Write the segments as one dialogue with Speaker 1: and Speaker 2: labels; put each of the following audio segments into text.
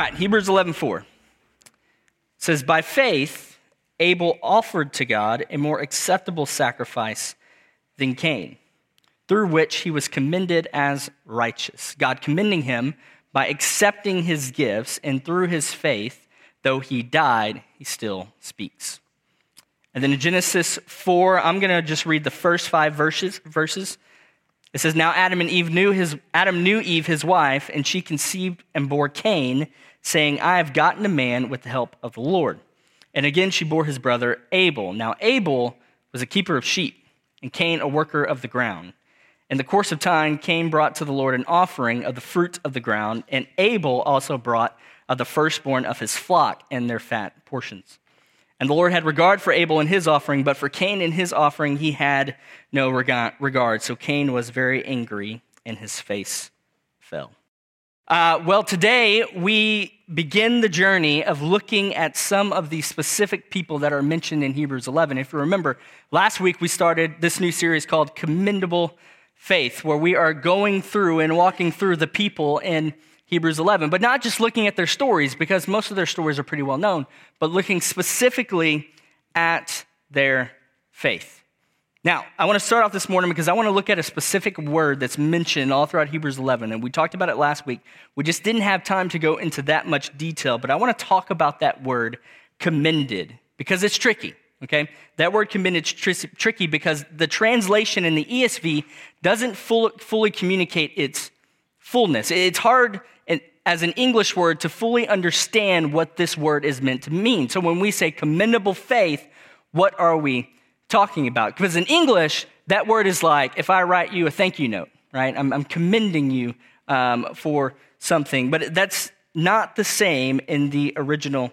Speaker 1: Right, Hebrews 11:4 says, "By faith Abel offered to God a more acceptable sacrifice than Cain, through which he was commended as righteous. God commending him by accepting his gifts, and through his faith, though he died, he still speaks." And then in Genesis 4, I'm going to just read the first 5 verses verses. It says, Now Adam and Eve knew his, Adam knew Eve, his wife, and she conceived and bore Cain, saying, I have gotten a man with the help of the Lord. And again she bore his brother Abel. Now Abel was a keeper of sheep, and Cain a worker of the ground. In the course of time, Cain brought to the Lord an offering of the fruit of the ground, and Abel also brought of the firstborn of his flock and their fat portions. And the Lord had regard for Abel and his offering, but for Cain and his offering he had no regard. So Cain was very angry, and his face fell. Uh, well, today we begin the journey of looking at some of the specific people that are mentioned in Hebrews 11. If you remember, last week we started this new series called Commendable Faith, where we are going through and walking through the people in Hebrews 11, but not just looking at their stories, because most of their stories are pretty well known, but looking specifically at their faith. Now, I want to start off this morning because I want to look at a specific word that's mentioned all throughout Hebrews 11. And we talked about it last week. We just didn't have time to go into that much detail, but I want to talk about that word commended because it's tricky. Okay? That word commended is tr- tricky because the translation in the ESV doesn't full, fully communicate its fullness. It's hard as an English word to fully understand what this word is meant to mean. So when we say commendable faith, what are we talking about? Because in English, that word is like if I write you a thank you note, right? I'm, I'm commending you um, for something, but that's not the same in the original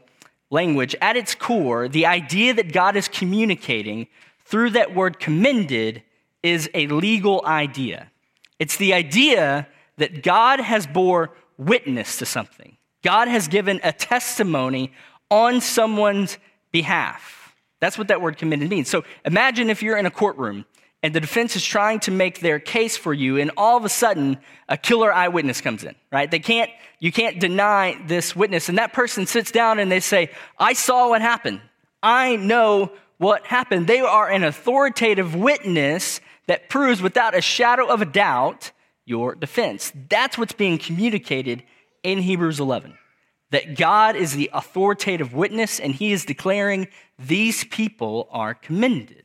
Speaker 1: language. At its core, the idea that God is communicating through that word commended is a legal idea. It's the idea that God has bore witness to something. God has given a testimony on someone's behalf. That's what that word committed means. So imagine if you're in a courtroom and the defense is trying to make their case for you, and all of a sudden a killer eyewitness comes in, right? They can't, you can't deny this witness. And that person sits down and they say, I saw what happened. I know what happened. They are an authoritative witness that proves without a shadow of a doubt your defense. That's what's being communicated in Hebrews 11. That God is the authoritative witness and he is declaring these people are commended.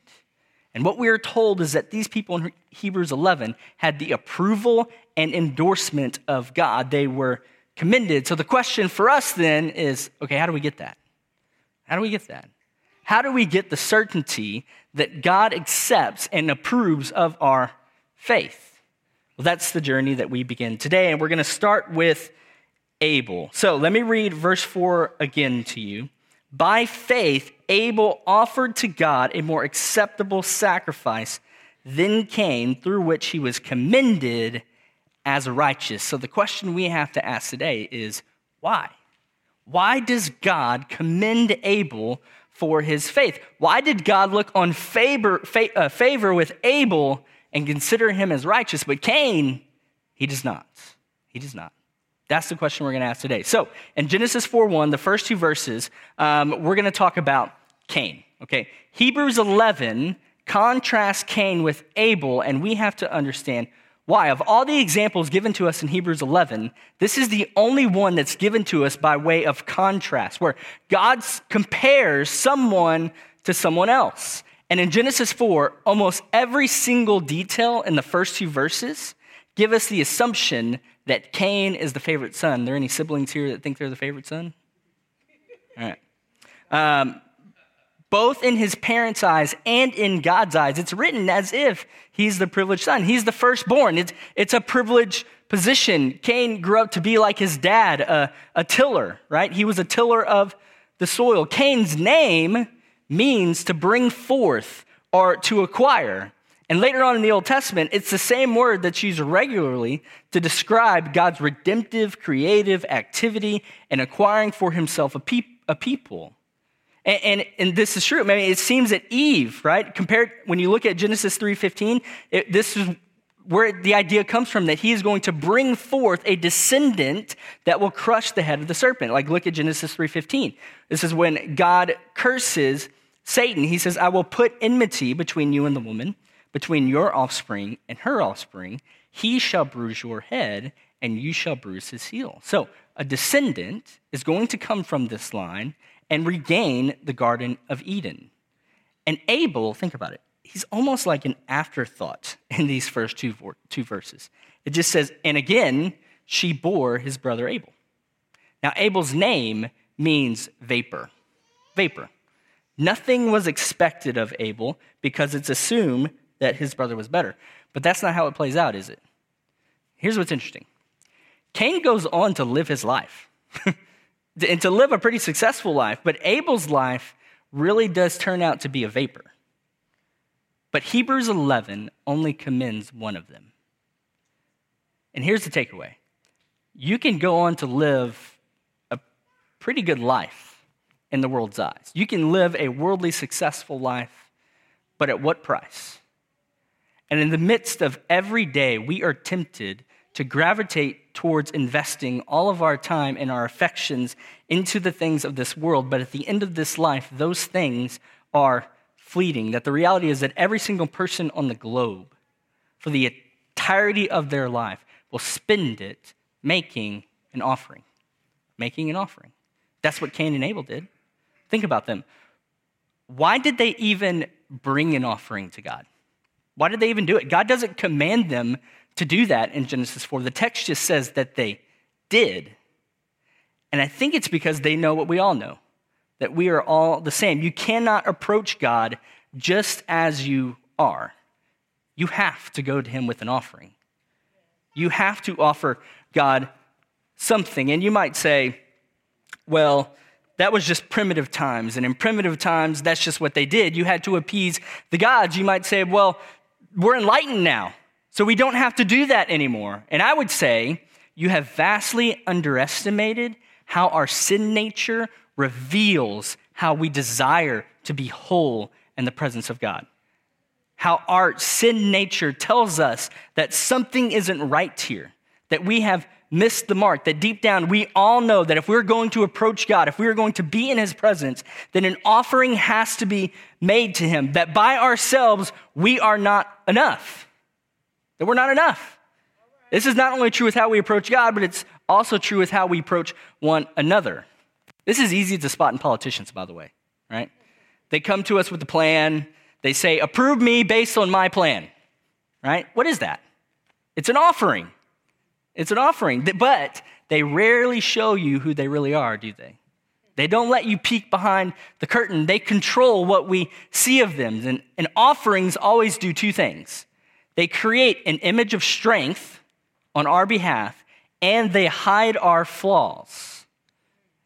Speaker 1: And what we are told is that these people in Hebrews 11 had the approval and endorsement of God. They were commended. So the question for us then is okay, how do we get that? How do we get that? How do we get the certainty that God accepts and approves of our faith? Well, that's the journey that we begin today, and we're going to start with Abel. So let me read verse 4 again to you. By faith, Abel offered to God a more acceptable sacrifice than Cain, through which he was commended as righteous. So the question we have to ask today is why? Why does God commend Abel for his faith? Why did God look on favor, uh, favor with Abel and consider him as righteous, but Cain, he does not. He does not. That's the question we're going to ask today. So, in Genesis 4 1, the first two verses, um, we're going to talk about Cain. Okay? Hebrews 11 contrasts Cain with Abel, and we have to understand why. Of all the examples given to us in Hebrews 11, this is the only one that's given to us by way of contrast, where God compares someone to someone else. And in Genesis 4, almost every single detail in the first two verses give us the assumption that Cain is the favorite son. Are there any siblings here that think they're the favorite son? All right. Um, both in his parents' eyes and in God's eyes, it's written as if he's the privileged son. He's the firstborn. It's, it's a privileged position. Cain grew up to be like his dad, a, a tiller, right? He was a tiller of the soil. Cain's name means to bring forth or to acquire. And later on in the Old Testament, it's the same word that's used regularly to describe God's redemptive, creative activity in acquiring for himself a, a people. And, and, and, this is true. I mean, it seems that Eve, right, compared when you look at Genesis 3.15, it, this is where the idea comes from that he is going to bring forth a descendant that will crush the head of the serpent. Like look at Genesis 3:15. This is when God curses Satan. He says, "I will put enmity between you and the woman, between your offspring and her offspring. He shall bruise your head, and you shall bruise his heel." So, a descendant is going to come from this line and regain the garden of Eden. And Abel, think about it he's almost like an afterthought in these first two, two verses. It just says, and again, she bore his brother Abel. Now, Abel's name means vapor. Vapor. Nothing was expected of Abel because it's assumed that his brother was better. But that's not how it plays out, is it? Here's what's interesting Cain goes on to live his life and to live a pretty successful life, but Abel's life really does turn out to be a vapor. But Hebrews 11 only commends one of them. And here's the takeaway you can go on to live a pretty good life in the world's eyes. You can live a worldly successful life, but at what price? And in the midst of every day, we are tempted to gravitate towards investing all of our time and our affections into the things of this world. But at the end of this life, those things are fleeting, that the reality is that every single person on the globe, for the entirety of their life, will spend it making an offering. Making an offering. That's what Cain and Abel did. Think about them. Why did they even bring an offering to God? Why did they even do it? God doesn't command them to do that in Genesis 4. The text just says that they did. And I think it's because they know what we all know that we are all the same. You cannot approach God just as you are. You have to go to Him with an offering. You have to offer God something. And you might say, well, that was just primitive times. And in primitive times, that's just what they did. You had to appease the gods. You might say, well, we're enlightened now, so we don't have to do that anymore. And I would say, you have vastly underestimated how our sin nature reveals how we desire to be whole in the presence of God. How our sin nature tells us that something isn't right here, that we have missed the mark, that deep down we all know that if we're going to approach God, if we're going to be in His presence, then an offering has to be made to Him, that by ourselves we are not enough, that we're not enough. This is not only true with how we approach God, but it's also true with how we approach one another. This is easy to spot in politicians, by the way, right? They come to us with a plan. They say, approve me based on my plan, right? What is that? It's an offering. It's an offering. But they rarely show you who they really are, do they? They don't let you peek behind the curtain. They control what we see of them. And, and offerings always do two things they create an image of strength on our behalf, and they hide our flaws.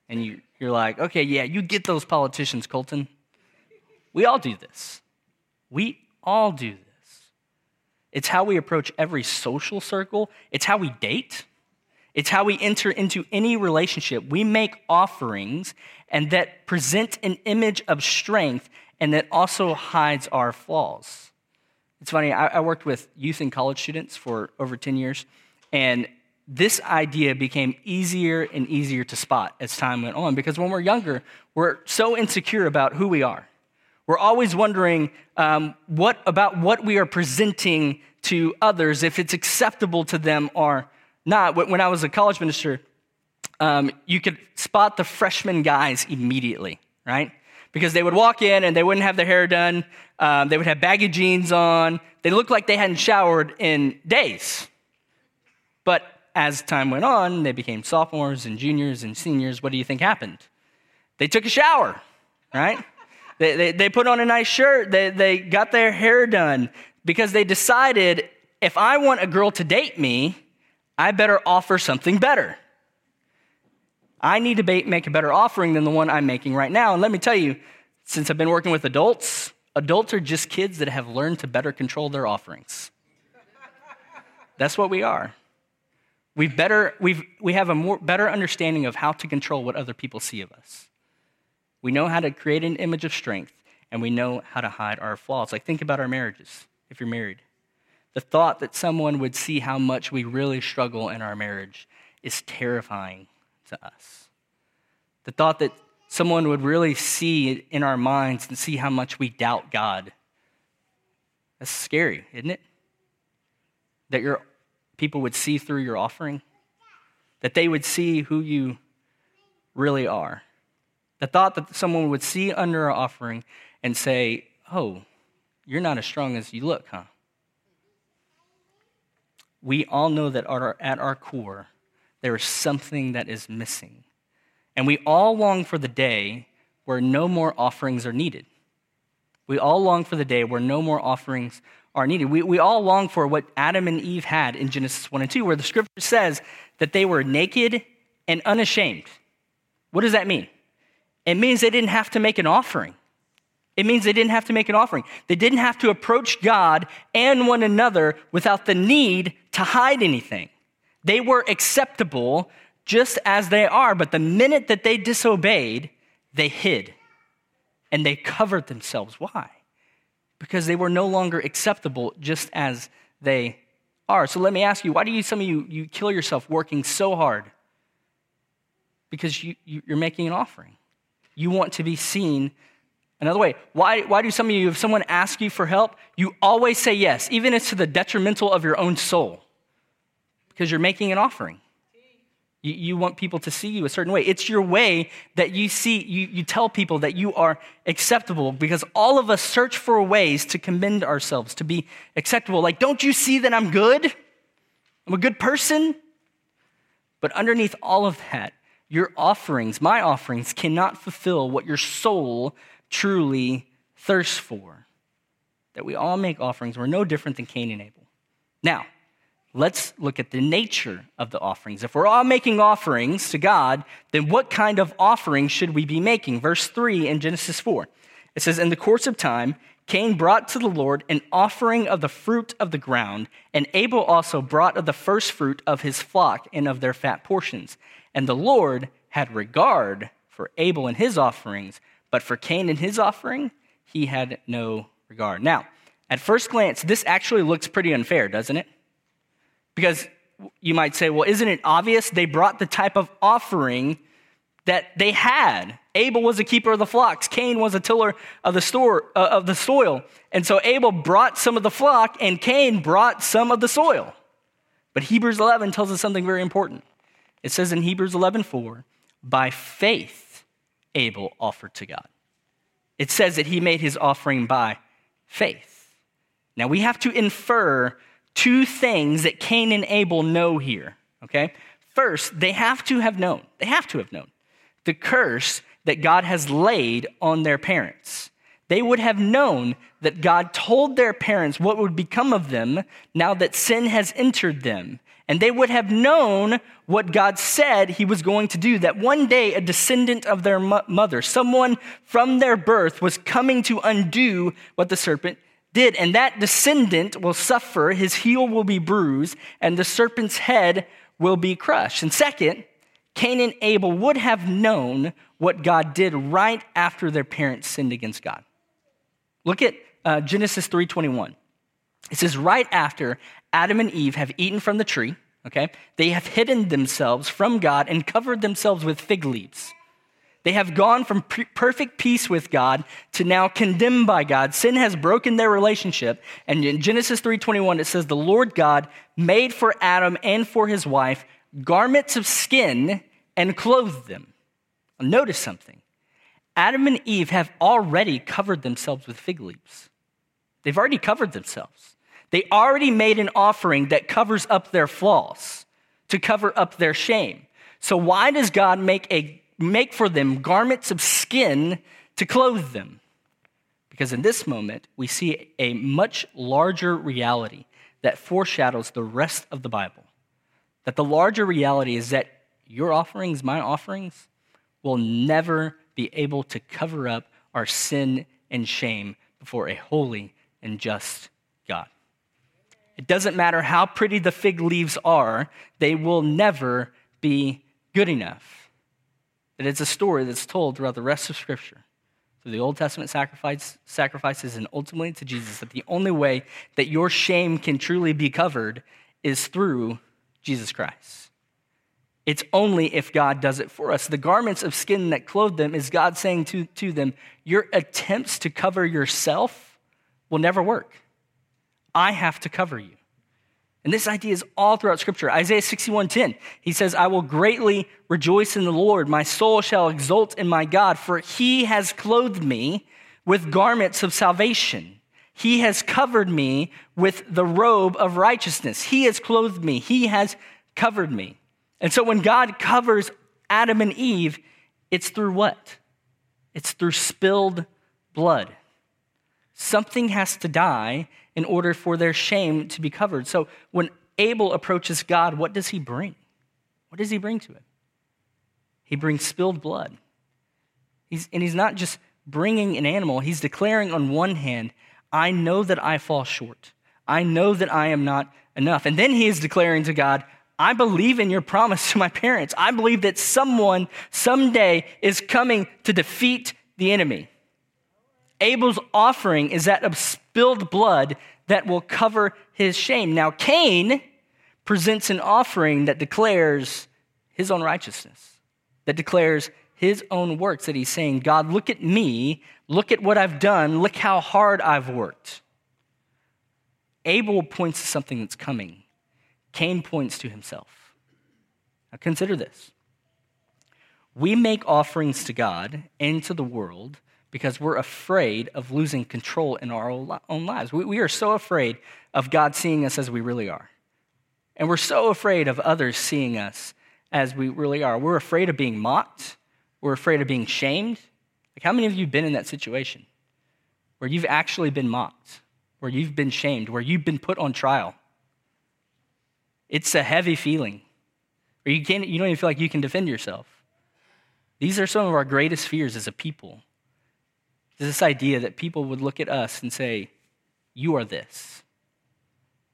Speaker 1: And you, you're like, okay, yeah, you get those politicians, Colton. We all do this. We all do this. It's how we approach every social circle, it's how we date, it's how we enter into any relationship. We make offerings and that present an image of strength and that also hides our flaws. It's funny, I, I worked with youth and college students for over 10 years, and this idea became easier and easier to spot as time went on because when we're younger, we're so insecure about who we are. We're always wondering um, what about what we are presenting to others, if it's acceptable to them or not. When I was a college minister, um, you could spot the freshman guys immediately, right? Because they would walk in and they wouldn't have their hair done. Um, they would have baggy jeans on. They looked like they hadn't showered in days. But as time went on, they became sophomores and juniors and seniors. What do you think happened? They took a shower, right? they, they, they, put on a nice shirt. They, they got their hair done because they decided if I want a girl to date me, I better offer something better. I need to make a better offering than the one I'm making right now. And let me tell you, since I've been working with adults, adults are just kids that have learned to better control their offerings. That's what we are. We've better, we've, we have a more, better understanding of how to control what other people see of us. We know how to create an image of strength, and we know how to hide our flaws. Like, think about our marriages, if you're married. The thought that someone would see how much we really struggle in our marriage is terrifying to us. The thought that someone would really see in our minds and see how much we doubt God. That's scary, isn't it? That your people would see through your offering, that they would see who you really are. The thought that someone would see under our offering and say, Oh, you're not as strong as you look, huh? We all know that at our, core, there is something that is missing. And we all long for the day where no more offerings are needed. We all long for the day where no more offerings are needed. We, we all long for what Adam and Eve had in Genesis 1 and 2, where the scripture says that they were naked and unashamed. What does that mean? It means they didn't have to make an offering. It means they didn't have to make an offering. They didn't have to approach God and one another without the need to hide anything. They were acceptable just as they are, but the minute that they disobeyed, they hid and they covered themselves. Why? Because they were no longer acceptable just as they are. So let me ask you, why do you, some of you, you kill yourself working so hard? Because you, you, you're making an offering. You want to be seen Another way, why, why do some of you, if someone asks you for help, you always say yes, even if it's to the detrimental of your own soul? Because you're making an offering. You, you want people to see you a certain way. It's your way that you see, you, you tell people that you are acceptable because all of us search for ways to commend ourselves, to be acceptable. Like, don't you see that I'm good? I'm a good person? But underneath all of that, your offerings, my offerings, cannot fulfill what your soul truly thirsts for. That we all make offerings. We're no different than Cain and Abel. Now, let's look at the nature of the offerings. If we're all making offerings to God, then what kind of offerings should we be making? Verse 3 in Genesis 4. It says, In the course of time, Cain brought to the Lord an offering of the fruit of the ground, and Abel also brought of the first fruit of his flock and of their fat portions. And the Lord had regard for Abel and his offerings, but for Cain and his offering, he had no regard. Now, at first glance, this actually looks pretty unfair, doesn't it? Because you might say, well, isn't it obvious they brought the type of offering that they had? Abel was a keeper of the flocks, Cain was a tiller of the, store, uh, of the soil. And so Abel brought some of the flock, and Cain brought some of the soil. But Hebrews 11 tells us something very important. It says in Hebrews 11:4, by faith Abel offered to God. It says that he made his offering by faith. Now we have to infer two things that Cain and Abel know here, okay? First, they have to have known, they have to have known the curse that God has laid on their parents. They would have known that God told their parents what would become of them now that sin has entered them and they would have known what God said he was going to do, that one day a descendant of their mother, someone from their birth, was coming to undo what the serpent did. And that descendant will suffer, his heel will be bruised, and the serpent's head will be crushed. And second, Cain and Abel would have known what God did right after their parents sinned against God. Look at uh, Genesis 3:21. It says, right after Adam and Eve have eaten from the tree, okay, they have hidden themselves from God and covered themselves with fig leaves. They have gone from perfect peace with God to now condemned by God. Sin has broken their relationship. And in Genesis 3:21 it says the Lord God made for Adam and for his wife garments of skin and clothed them. Notice something. Adam and Eve have already covered themselves with fig leaves. They've already covered themselves. They already made an offering that covers up their flaws, to cover up their shame. So why does God make, a, make for them garments of skin to clothe them? Because in this moment, we see a much larger reality that foreshadows the rest of the Bible. That the larger reality is that your offerings, my offerings, will never be able to cover up our sin and shame before a holy and just God. It doesn't matter how pretty the fig leaves are, they will never be good enough. That it's a story that's told throughout the rest of Scripture. through the Old Testament sacrifice, sacrifices and ultimately to Jesus, that the only way that your shame can truly be covered is through Jesus Christ. It's only if God does it for us. The garments of skin that clothe them is God saying to, to them, Your attempts to cover yourself will never work. I have to cover you. And this idea is all throughout Scripture. Isaiah 61:10, he says, I will greatly rejoice in the Lord. My soul shall exult in my God, for he has clothed me with garments of salvation. He has covered me with the robe of righteousness. He has clothed me. He has covered me. And so when God covers Adam and Eve, it's through what? It's through spilled blood. Something has to die in order for their shame to be covered. So when Abel approaches God, what does he bring? What does he bring to him? He brings spilled blood. He's, and he's not just bringing an animal, he's declaring on one hand, I know that I fall short. I know that I am not enough. And then he is declaring to God, I believe in your promise to my parents. I believe that someone someday is coming to defeat the enemy. Abel's offering is that of spilled blood that will cover his shame. Now, Cain presents an offering that declares his own righteousness, that declares his own works, that he's saying, God, look at me, look at what I've done, look how hard I've worked. Abel points to something that's coming, Cain points to himself. Now, consider this. We make offerings to God and to the world because we're afraid of losing control in our own lives. We, we are so afraid of God seeing us as we really are. And we're so afraid of others seeing us as we really are. We're afraid of being mocked. We're afraid of being shamed. Like, how many of you have been in that situation where you've actually been mocked, where you've been shamed, where you've been put on trial? It's a heavy feeling, where you, can't, you don't even feel like you can defend yourself. These are some of our greatest fears as a people this idea that people would look at us and say, You are this.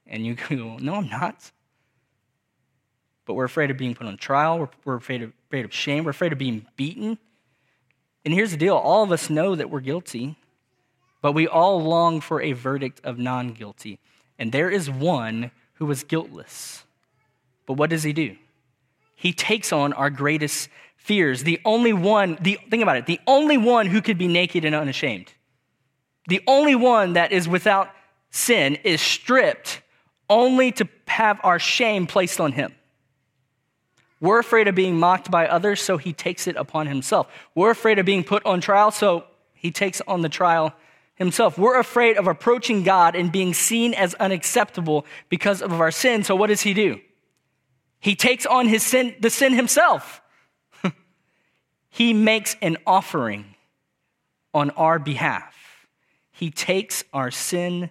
Speaker 1: And you go, No, I'm not. But we're afraid of being put on trial. We're, we're afraid, of, afraid of shame. We're afraid of being beaten. And here's the deal all of us know that we're guilty, but we all long for a verdict of non guilty. And there is one who was guiltless. But what does he do? He takes on our greatest fears. The only one, the, think about it, the only one who could be naked and unashamed. The only one that is without sin is stripped only to have our shame placed on him. We're afraid of being mocked by others, so he takes it upon himself. We're afraid of being put on trial, so he takes on the trial himself. We're afraid of approaching God and being seen as unacceptable because of our sin, so what does he do? He takes on his sin, the sin himself he makes an offering on our behalf. He takes our sin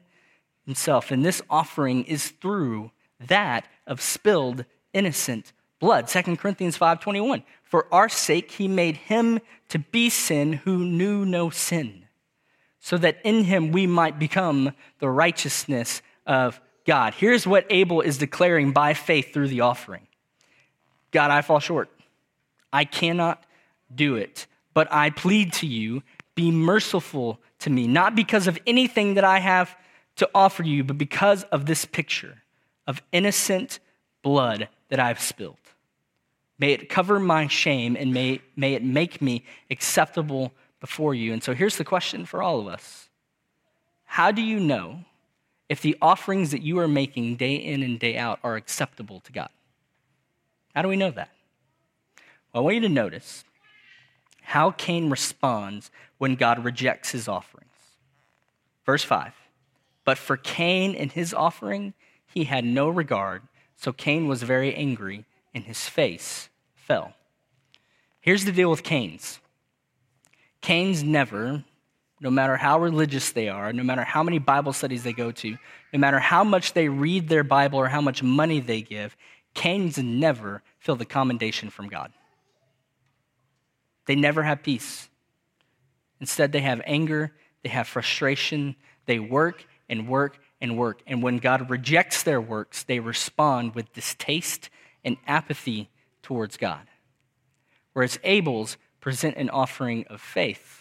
Speaker 1: himself. And this offering is through that of spilled innocent blood. 2 Corinthians 5:21. For our sake he made him to be sin who knew no sin, so that in him we might become the righteousness of God. Here's what Abel is declaring by faith through the offering. God, I fall short. I cannot do it. But I plead to you, be merciful to me, not because of anything that I have to offer you, but because of this picture of innocent blood that I've spilled. May it cover my shame and may, may it make me acceptable before you. And so here's the question for all of us How do you know if the offerings that you are making day in and day out are acceptable to God? How do we know that? Well, I want you to notice how Cain responds when God rejects his offerings. Verse 5 But for Cain and his offering, he had no regard, so Cain was very angry, and his face fell. Here's the deal with Cain's Cain's never, no matter how religious they are, no matter how many Bible studies they go to, no matter how much they read their Bible or how much money they give, Cain's never feel the commendation from God. They never have peace. Instead, they have anger, they have frustration, they work and work and work. And when God rejects their works, they respond with distaste and apathy towards God. Whereas Abel's present an offering of faith.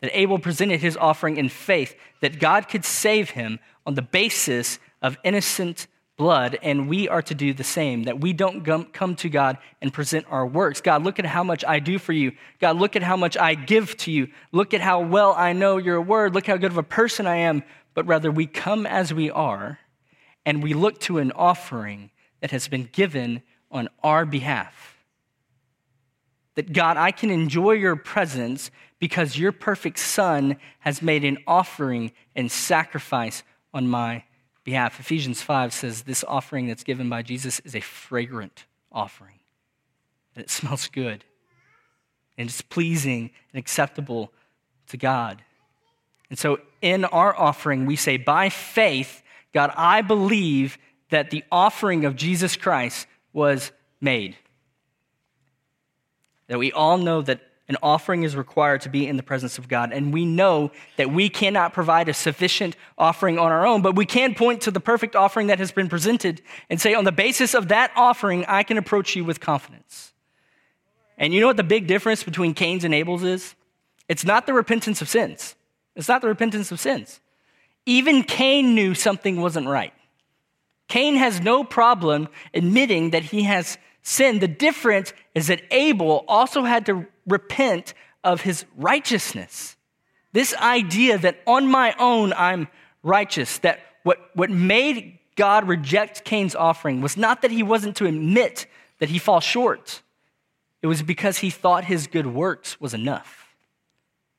Speaker 1: That Abel presented his offering in faith that God could save him on the basis of innocent blood, and we are to do the same, that we don't come to God and present our works. God, look at how much I do for you. God, look at how much I give to you. Look at how well I know your word. Look how good of a person I am. But rather, we come as we are, and we look to an offering that has been given on our behalf. That God, I can enjoy your presence because your perfect Son has made an offering and sacrifice on my behalf. Ephesians 5 says this offering that's given by Jesus is a fragrant offering, and it smells good, and it's pleasing and acceptable to God. And so in our offering, we say, by faith, God, I believe that the offering of Jesus Christ was made. That we all know that an offering is required to be in the presence of God. And we know that we cannot provide a sufficient offering on our own, but we can point to the perfect offering that has been presented and say, on the basis of that offering, I can approach you with confidence. And you know what the big difference between Cain's and Abel's is? It's not the repentance of sins. It's not the repentance of sins. Even Cain knew something wasn't right. Cain has no problem admitting that he has sinned. The difference is that Abel also had to repent of his righteousness. This idea that on my own I'm righteous, that what, what made God reject Cain's offering was not that he wasn't to admit that he falls short, it was because he thought his good works was enough.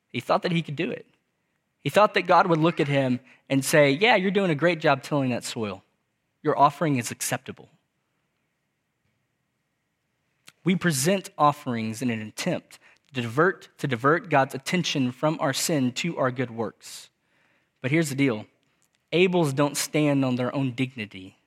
Speaker 1: He thought that he could do it. He thought that God would look at him and say, Yeah, you're doing a great job tilling that soil. Your offering is acceptable. We present offerings in an attempt to divert, to divert God's attention from our sin to our good works. But here's the deal Abel's don't stand on their own dignity,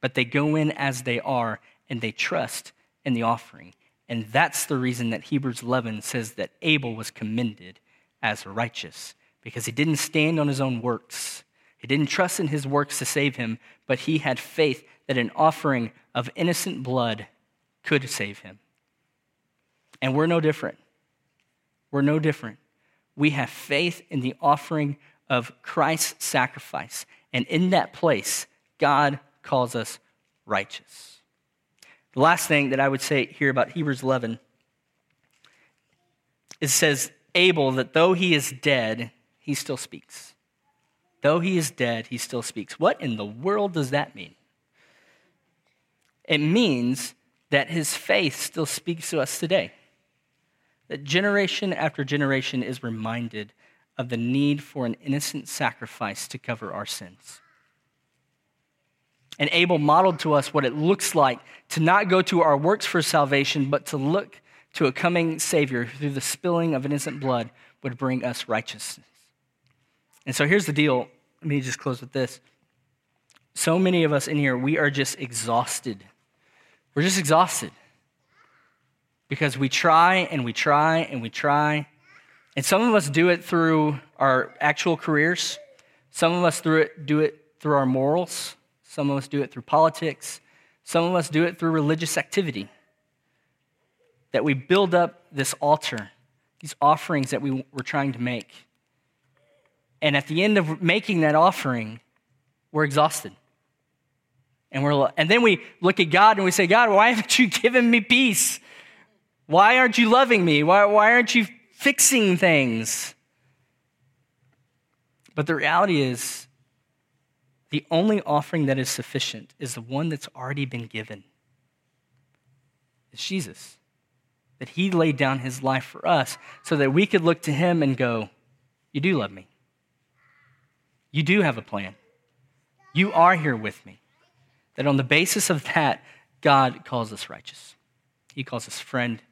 Speaker 1: but they go in as they are and they trust in the offering. And that's the reason that Hebrews 11 says that Abel was commended as righteous, because he didn't stand on his own works. He didn't trust in his works to save him, but he had faith that an offering of innocent blood could save him. And we're no different. We're no different. We have faith in the offering of Christ's sacrifice. And in that place, God calls us righteous. The last thing that I would say here about Hebrews 11 it says, Abel, that though he is dead, he still speaks. Though he is dead, he still speaks. What in the world does that mean? It means that his faith still speaks to us today. That generation after generation is reminded of the need for an innocent sacrifice to cover our sins. And Abel modeled to us what it looks like to not go to our works for salvation, but to look to a coming Savior who, through the spilling of innocent blood, would bring us righteousness. And so here's the deal. Let me just close with this. So many of us in here, we are just exhausted we're just exhausted because we try and we try and we try. And some of us do it through our actual careers. Some of us do it, do it through our morals. Some of us do it through politics. Some of us do it through religious activity. That we build up this altar, these offerings that we, we're trying to make. And at the end of making that offering, we're exhausted. And, we're, and then we look at God and we say, God, why haven't you given me peace? Why aren't you loving me? Why, why aren't you fixing things? But the reality is, the only offering that is sufficient is the one that's already been given. It's Jesus. That he laid down his life for us so that we could look to him and go, You do love me. You do have a plan. You are here with me. That on the basis of that, God calls us righteous. He calls us friend.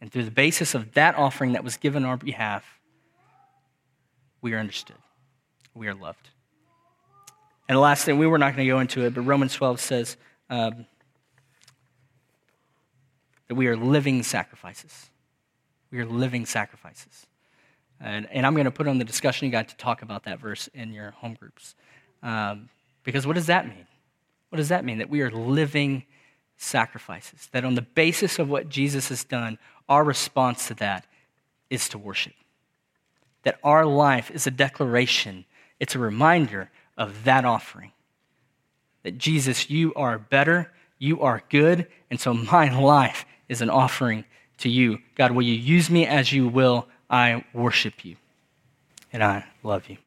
Speaker 1: And through the basis of that offering that was given on our behalf, we are understood. We are loved. And the last thing, we were not going to go into it, but Romans 12 says um, that we are living sacrifices. We are living sacrifices. And, and I'm going to put on the discussion guide to talk about that verse in your home groups. Um, because what does that mean? What does that mean? That we are living sacrifices. That on the basis of what Jesus has done, our response to that is to worship. that our life is a declaration, it's a reminder of that offering. That Jesus, you are better, you are good, and so my life is an offering to you. God, will you use me as you will? I worship you, and I love you.